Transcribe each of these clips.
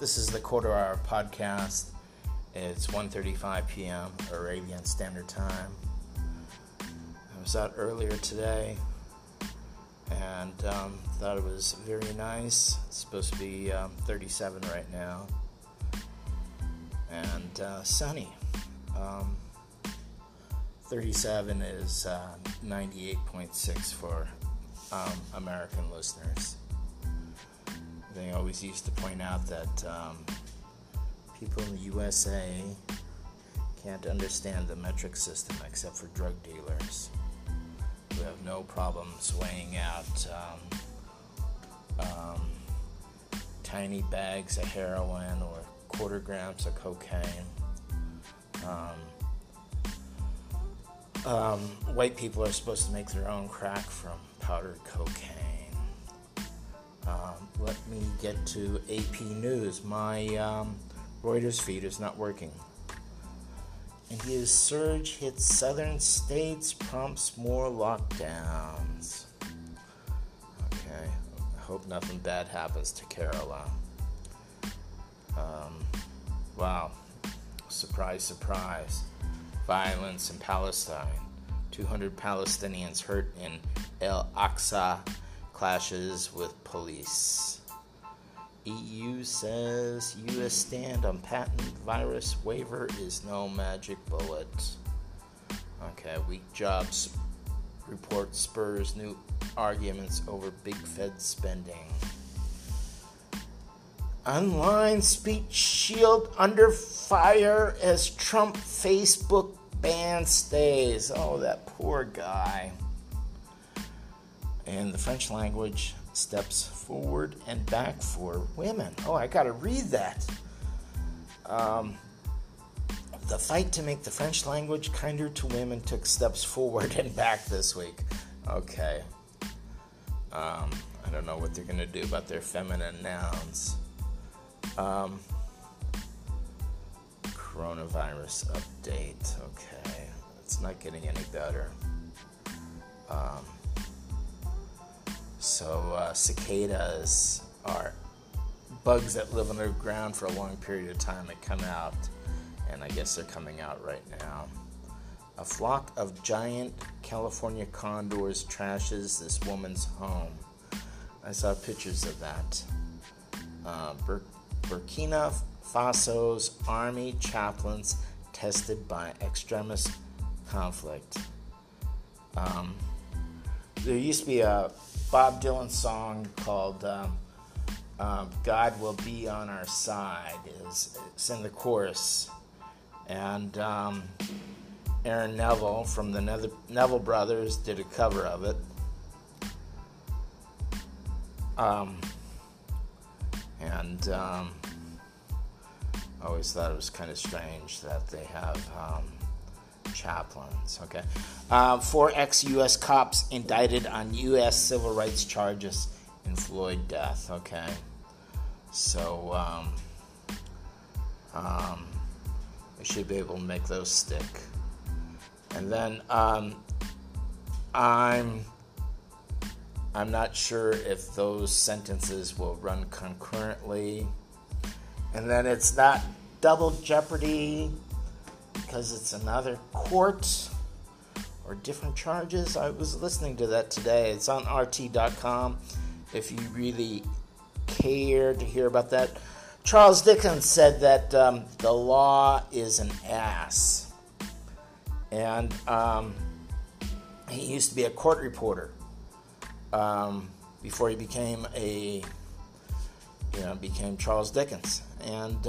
This is the Quarter Hour Podcast. It's 1.35 p.m. Arabian Standard Time. I was out earlier today and um, thought it was very nice. It's supposed to be um, 37 right now and uh, sunny. Um, 37 is uh, 98.6 for um, American listeners. They always used to point out that um, people in the USA can't understand the metric system except for drug dealers who have no problems weighing out um, um, tiny bags of heroin or quarter grams of cocaine. Um, um, white people are supposed to make their own crack from powdered cocaine. Let me get to AP News. My um, Reuters feed is not working. And his surge hits southern states, prompts more lockdowns. Okay, I hope nothing bad happens to Caroline. Um, wow, surprise, surprise. Violence in Palestine. 200 Palestinians hurt in El Aqsa clashes with police. EU says US stand on patent virus waiver is no magic bullet. Okay, weak jobs report spurs new arguments over big Fed spending. Online speech shield under fire as Trump Facebook ban stays. Oh, that poor guy and the French language steps forward and back for women. Oh, I got to read that. Um, the fight to make the French language kinder to women took steps forward and back this week. Okay. Um, I don't know what they're to do about their feminine nouns. Um, coronavirus update. Okay. It's not getting any better. Um, so, uh, cicadas are bugs that live underground for a long period of time that come out, and I guess they're coming out right now. A flock of giant California condors trashes this woman's home. I saw pictures of that. Uh, Bur- Burkina Faso's army chaplains tested by extremist conflict. Um, there used to be a Bob Dylan song called um, um, "God Will Be on Our Side." Is it's in the chorus, and um, Aaron Neville from the Neville Brothers did a cover of it. Um, and um, I always thought it was kind of strange that they have um, chaplains. Okay, uh, four ex-U.S. cops indicted on U.S. civil rights charges in Floyd death. Okay, so um, um, we should be able to make those stick. And then um, I'm I'm not sure if those sentences will run concurrently. And then it's not double jeopardy because it's another court or different charges. I was listening to that today. It's on RT.com if you really care to hear about that. Charles Dickens said that um, the law is an ass. And um, he used to be a court reporter um, before he became a, you know, became Charles Dickens. And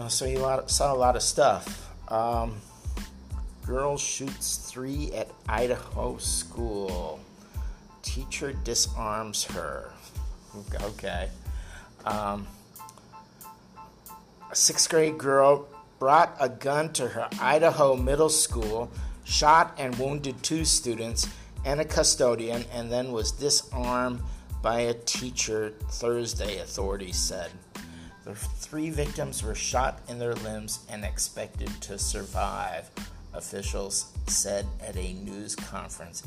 know, so you saw a lot of stuff. Um, girl shoots three at Idaho school. Teacher disarms her. Okay. Um, a sixth grade girl brought a gun to her Idaho middle school, shot and wounded two students and a custodian, and then was disarmed by a teacher Thursday, authorities said. The three victims were shot in their limbs and expected to survive, officials said at a news conference.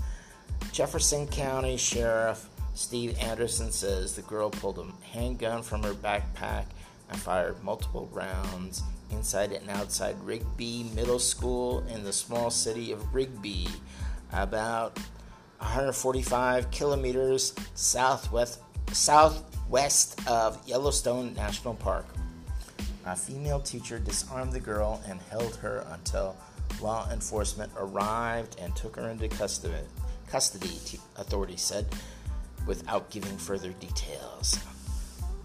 Jefferson County Sheriff Steve Anderson says the girl pulled a handgun from her backpack and fired multiple rounds inside and outside Rigby Middle School in the small city of Rigby, about 145 kilometers southwest southwest of Yellowstone National Park. A female teacher disarmed the girl and held her until law enforcement arrived and took her into custody, custody authorities said, without giving further details.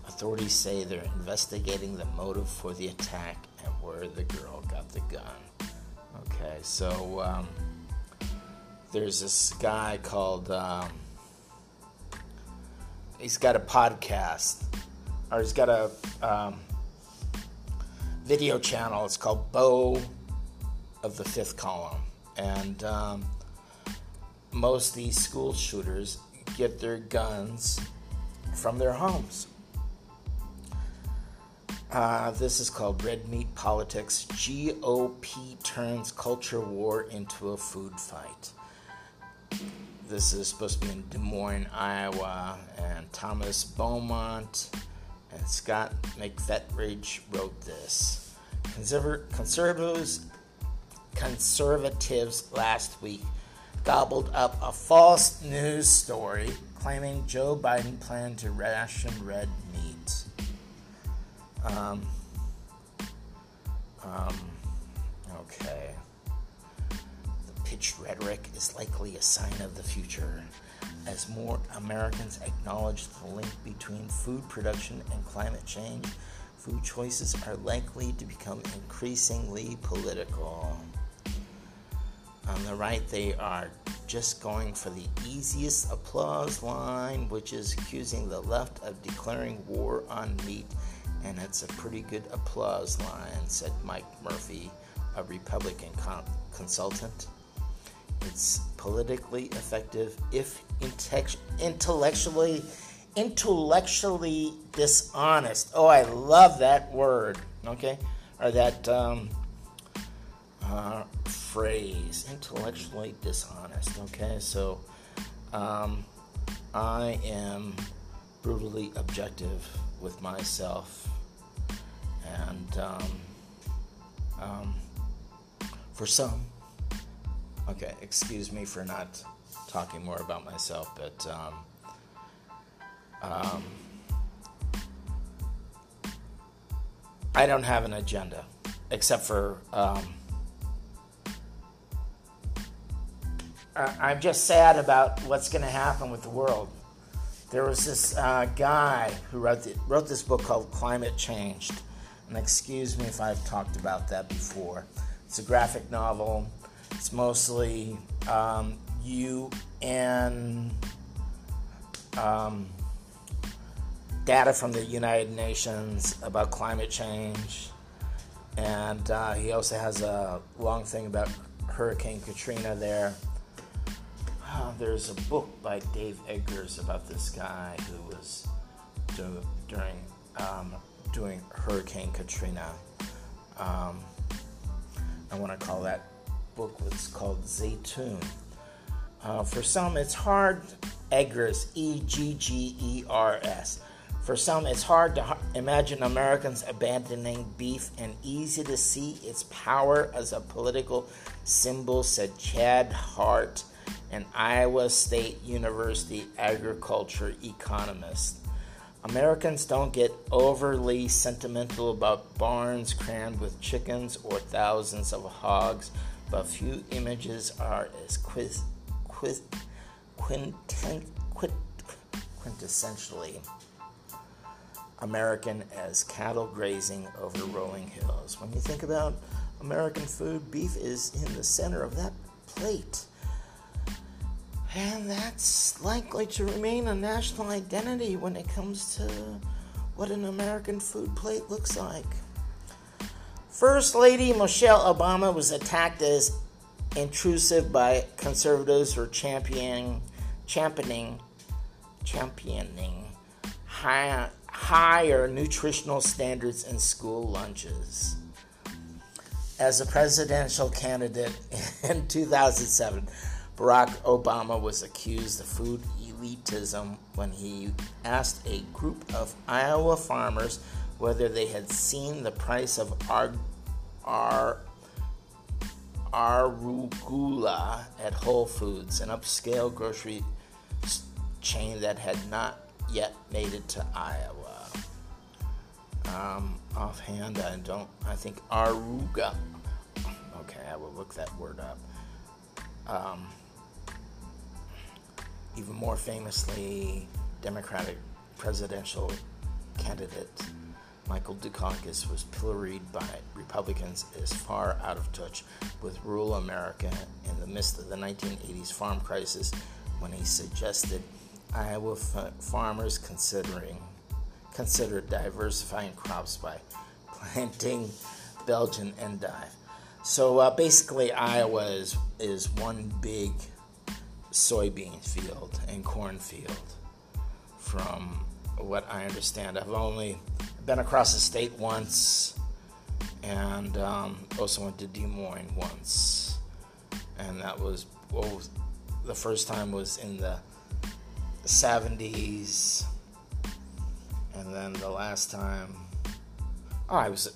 Authorities say they're investigating the motive for the attack and where the girl got the gun. Okay, so um, there's this guy called. Um, he's got a podcast, or he's got a um, video channel. It's called Beau of the Fifth Column, and um, most these school shooters get their guns from their homes. Uh, this is called Red Meat Politics. GOP turns culture war into a food fight. This is supposed to be in Des Moines, Iowa, and Thomas Beaumont and Scott McFetridge wrote this. Conserv- conservatives, conservatives last week gobbled up a false news story claiming Joe Biden planned to ration red meat. Um, um, okay. Pitched rhetoric is likely a sign of the future as more Americans acknowledge the link between food production and climate change, food choices are likely to become increasingly political. On the right, they are just going for the easiest applause line, which is accusing the left of declaring war on meat, and it's a pretty good applause line, said Mike Murphy, a Republican con- consultant. It's politically effective if intellectually intellectually dishonest. Oh, I love that word. Okay, or that um, uh, phrase, intellectually dishonest. Okay, so um, I am brutally objective with myself, and um, um for some Okay, excuse me for not talking more about myself, but um, um, I don't have an agenda except for um, I'm just sad about what's going to happen with the world. There was this uh, guy who wrote, the, wrote this book called Climate Changed. And excuse me if I've talked about that before. It's a graphic novel it's mostly um, UN um, data from the United Nations about climate change. And uh, he also has a long thing about Hurricane Katrina there. Uh, there's a book by Dave Eggers about this guy who was do, during um, doing Hurricane Katrina. Um, I want to call that book was called Zeitoun. Uh, for some, it's hard, Eggers, E G G E R S. For some, it's hard to imagine Americans abandoning beef and easy to see its power as a political symbol, said Chad Hart, an Iowa State University agriculture economist. Americans don't get overly sentimental about barns crammed with chickens or thousands of hogs but few images are as quiz, quiz, quint, quintessentially American as cattle grazing over rolling hills. When you think about American food, beef is in the center of that plate. And that's likely to remain a national identity when it comes to what an American food plate looks like. First Lady Michelle Obama was attacked as intrusive by conservatives for championing, championing, championing high, higher nutritional standards in school lunches. As a presidential candidate in 2007, Barack Obama was accused of food elitism when he asked a group of Iowa farmers whether they had seen the price of our, our arugula at Whole Foods, an upscale grocery chain that had not yet made it to Iowa. Um, offhand, I don't. I think aruga. Okay, I will look that word up. Um, even more famously, Democratic presidential candidate Michael Dukakis was pilloried by Republicans as far out of touch with rural America in the midst of the 1980s farm crisis when he suggested Iowa f- farmers considering consider diversifying crops by planting Belgian endive. So uh, basically, Iowa is, is one big soybean field and cornfield. From what I understand, I've only been across the state once, and um, also went to Des Moines once, and that was well, the first time was in the 70s, and then the last time, oh, I was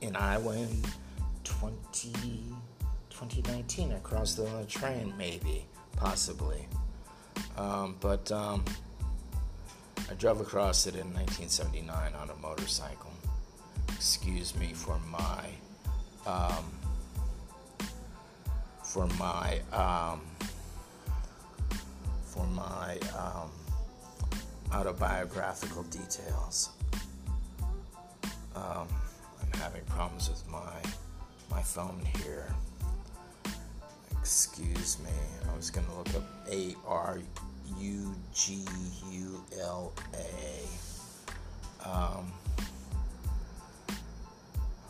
in Iowa in 20, 2019. I crossed on a train, maybe, possibly. Um, but um, I drove across it in 1979 on a motorcycle. Excuse me for my um, for my um, for my um, autobiographical details. Um, I'm having problems with my my phone here. Excuse me. I was gonna look up A R U G U L A. Um,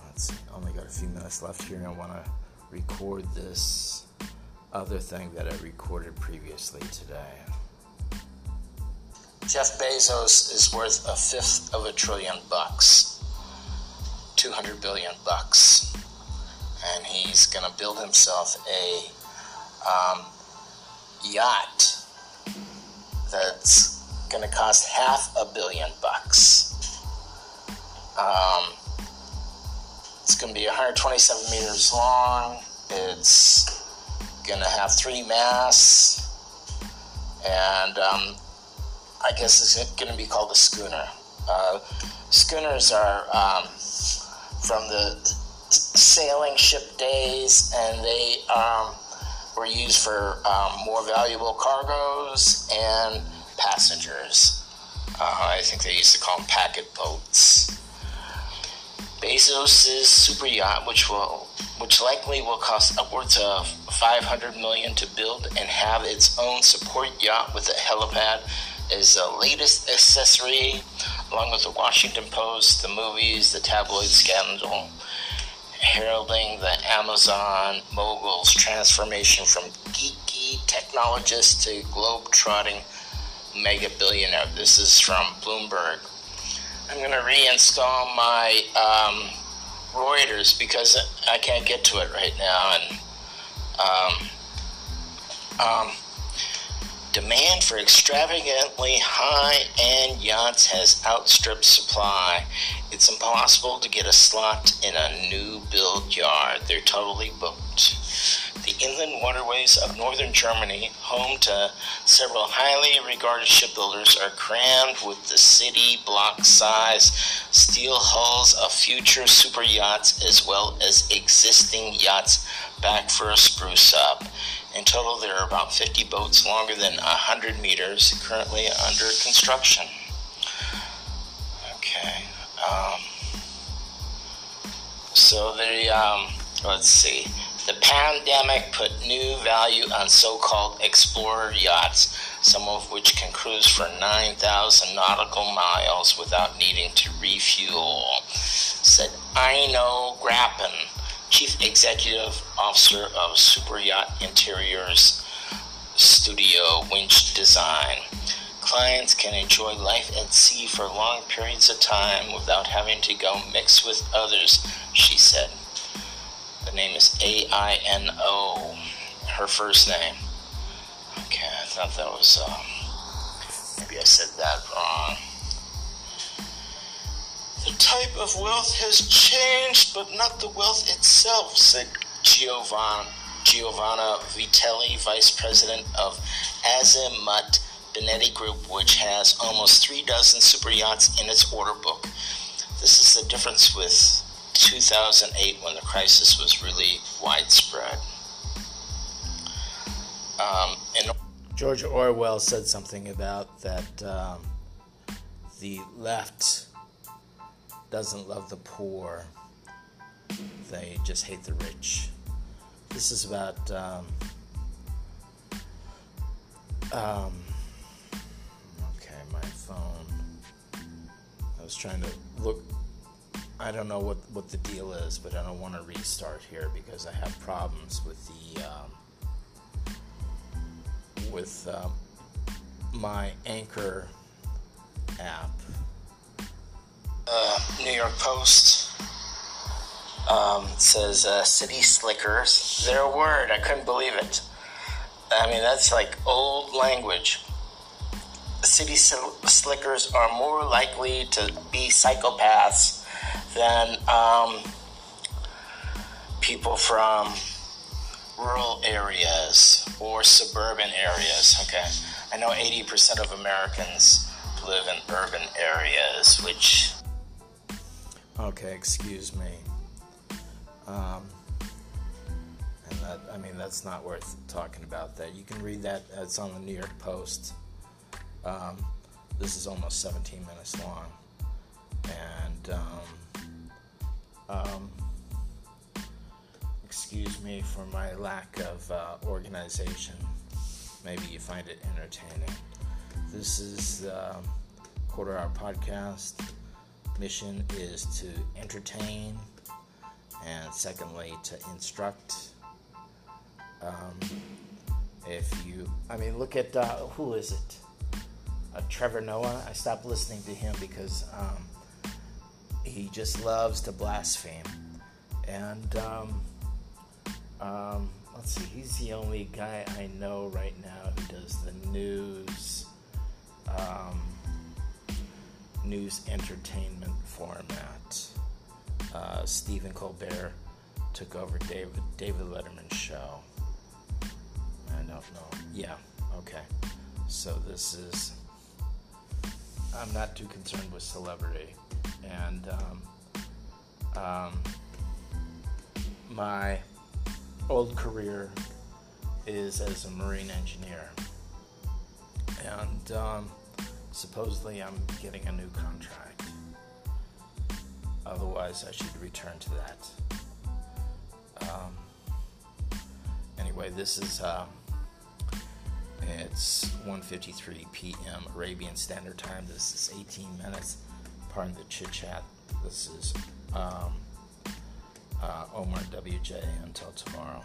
let's see. Only got a few minutes left here, and I want to record this other thing that I recorded previously today. Jeff Bezos is worth a fifth of a trillion bucks, 200 billion bucks, and he's going to build himself a um, yacht that's going to cost half a billion bucks. Um, it's going to be 127 meters long. It's going to have three masts, and um, I guess it's going to be called a schooner. Uh, schooners are um, from the sailing ship days, and they um, were used for um, more valuable cargoes and passengers. Uh, I think they used to call them packet boats. Bezos' super yacht, which will, which likely will cost upwards of 500 million to build and have its own support yacht with a helipad, is the latest accessory, along with the Washington Post, the movies, the tabloid scandal heralding the Amazon mogul's transformation from geeky technologist to globe-trotting mega billionaire. This is from Bloomberg. I'm going to reinstall my um, Reuters because I can't get to it right now, and um, um, demand for extravagantly high-end yachts has outstripped supply. It's impossible to get a slot in a new build yard. They're totally booked. The inland waterways of northern Germany, home to several highly regarded shipbuilders, are crammed with the city block size steel hulls of future super yachts as well as existing yachts back for a spruce up. In total, there are about 50 boats longer than 100 meters currently under construction. Okay. Um, so the um, let's see. The pandemic put new value on so-called explorer yachts, some of which can cruise for 9,000 nautical miles without needing to refuel, said Aino Grapin, Chief Executive Officer of Super Yacht Interiors Studio Winch Design. Clients can enjoy life at sea for long periods of time without having to go mix with others, she said. The name is A I N O, her first name. Okay, I thought that was. Uh, maybe I said that wrong. Type of wealth has changed, but not the wealth itself, said Giovanna, Vitelli, vice president of Azimut Benetti Group, which has almost three dozen super yachts in its order book. This is the difference with 2008 when the crisis was really widespread. Um, George Orwell said something about that um, the left doesn't love the poor, they just hate the rich. This is about. Um, um, okay, my phone. I was trying to look. I don't know what, what the deal is, but I don't want to restart here because I have problems with the um, with uh, my Anchor app. Uh, New York Post um, says uh, city slickers. Their word, I couldn't believe it. I mean, that's like old language. City slickers are more likely to be psychopaths than um, people from rural areas or suburban areas. Okay, I know 80% of Americans live in urban areas, which. Okay, excuse me. Um, and that, I mean, that's not worth talking about. That you can read that. It's on the New York Post. Um, this is almost 17 minutes long, and um, um excuse me for my lack of uh, organization. Maybe you find it entertaining. This is um, Quarter Hour Podcast. Mission is to entertain, and secondly, to instruct. Um, if you, I mean, look at uh, who is it? Uh, Trevor Noah. I stopped listening to him because um, he just loves to blaspheme, and um, um, let's see, he's the only guy I know right now who does the news, um, news entertainment format. Uh, Stephen Colbert took over David David Letterman's show. I don't know. Yeah, okay. So this is. I'm not too concerned with celebrity, and um, um, my old career is as a marine engineer. And um, supposedly I'm getting a new contract. Otherwise, I should return to that. Um, anyway, this is uh, it's 1:53 p.m. Arabian Standard Time. This is 18 minutes. Pardon the chit chat. This is um, uh, Omar WJ. Until tomorrow.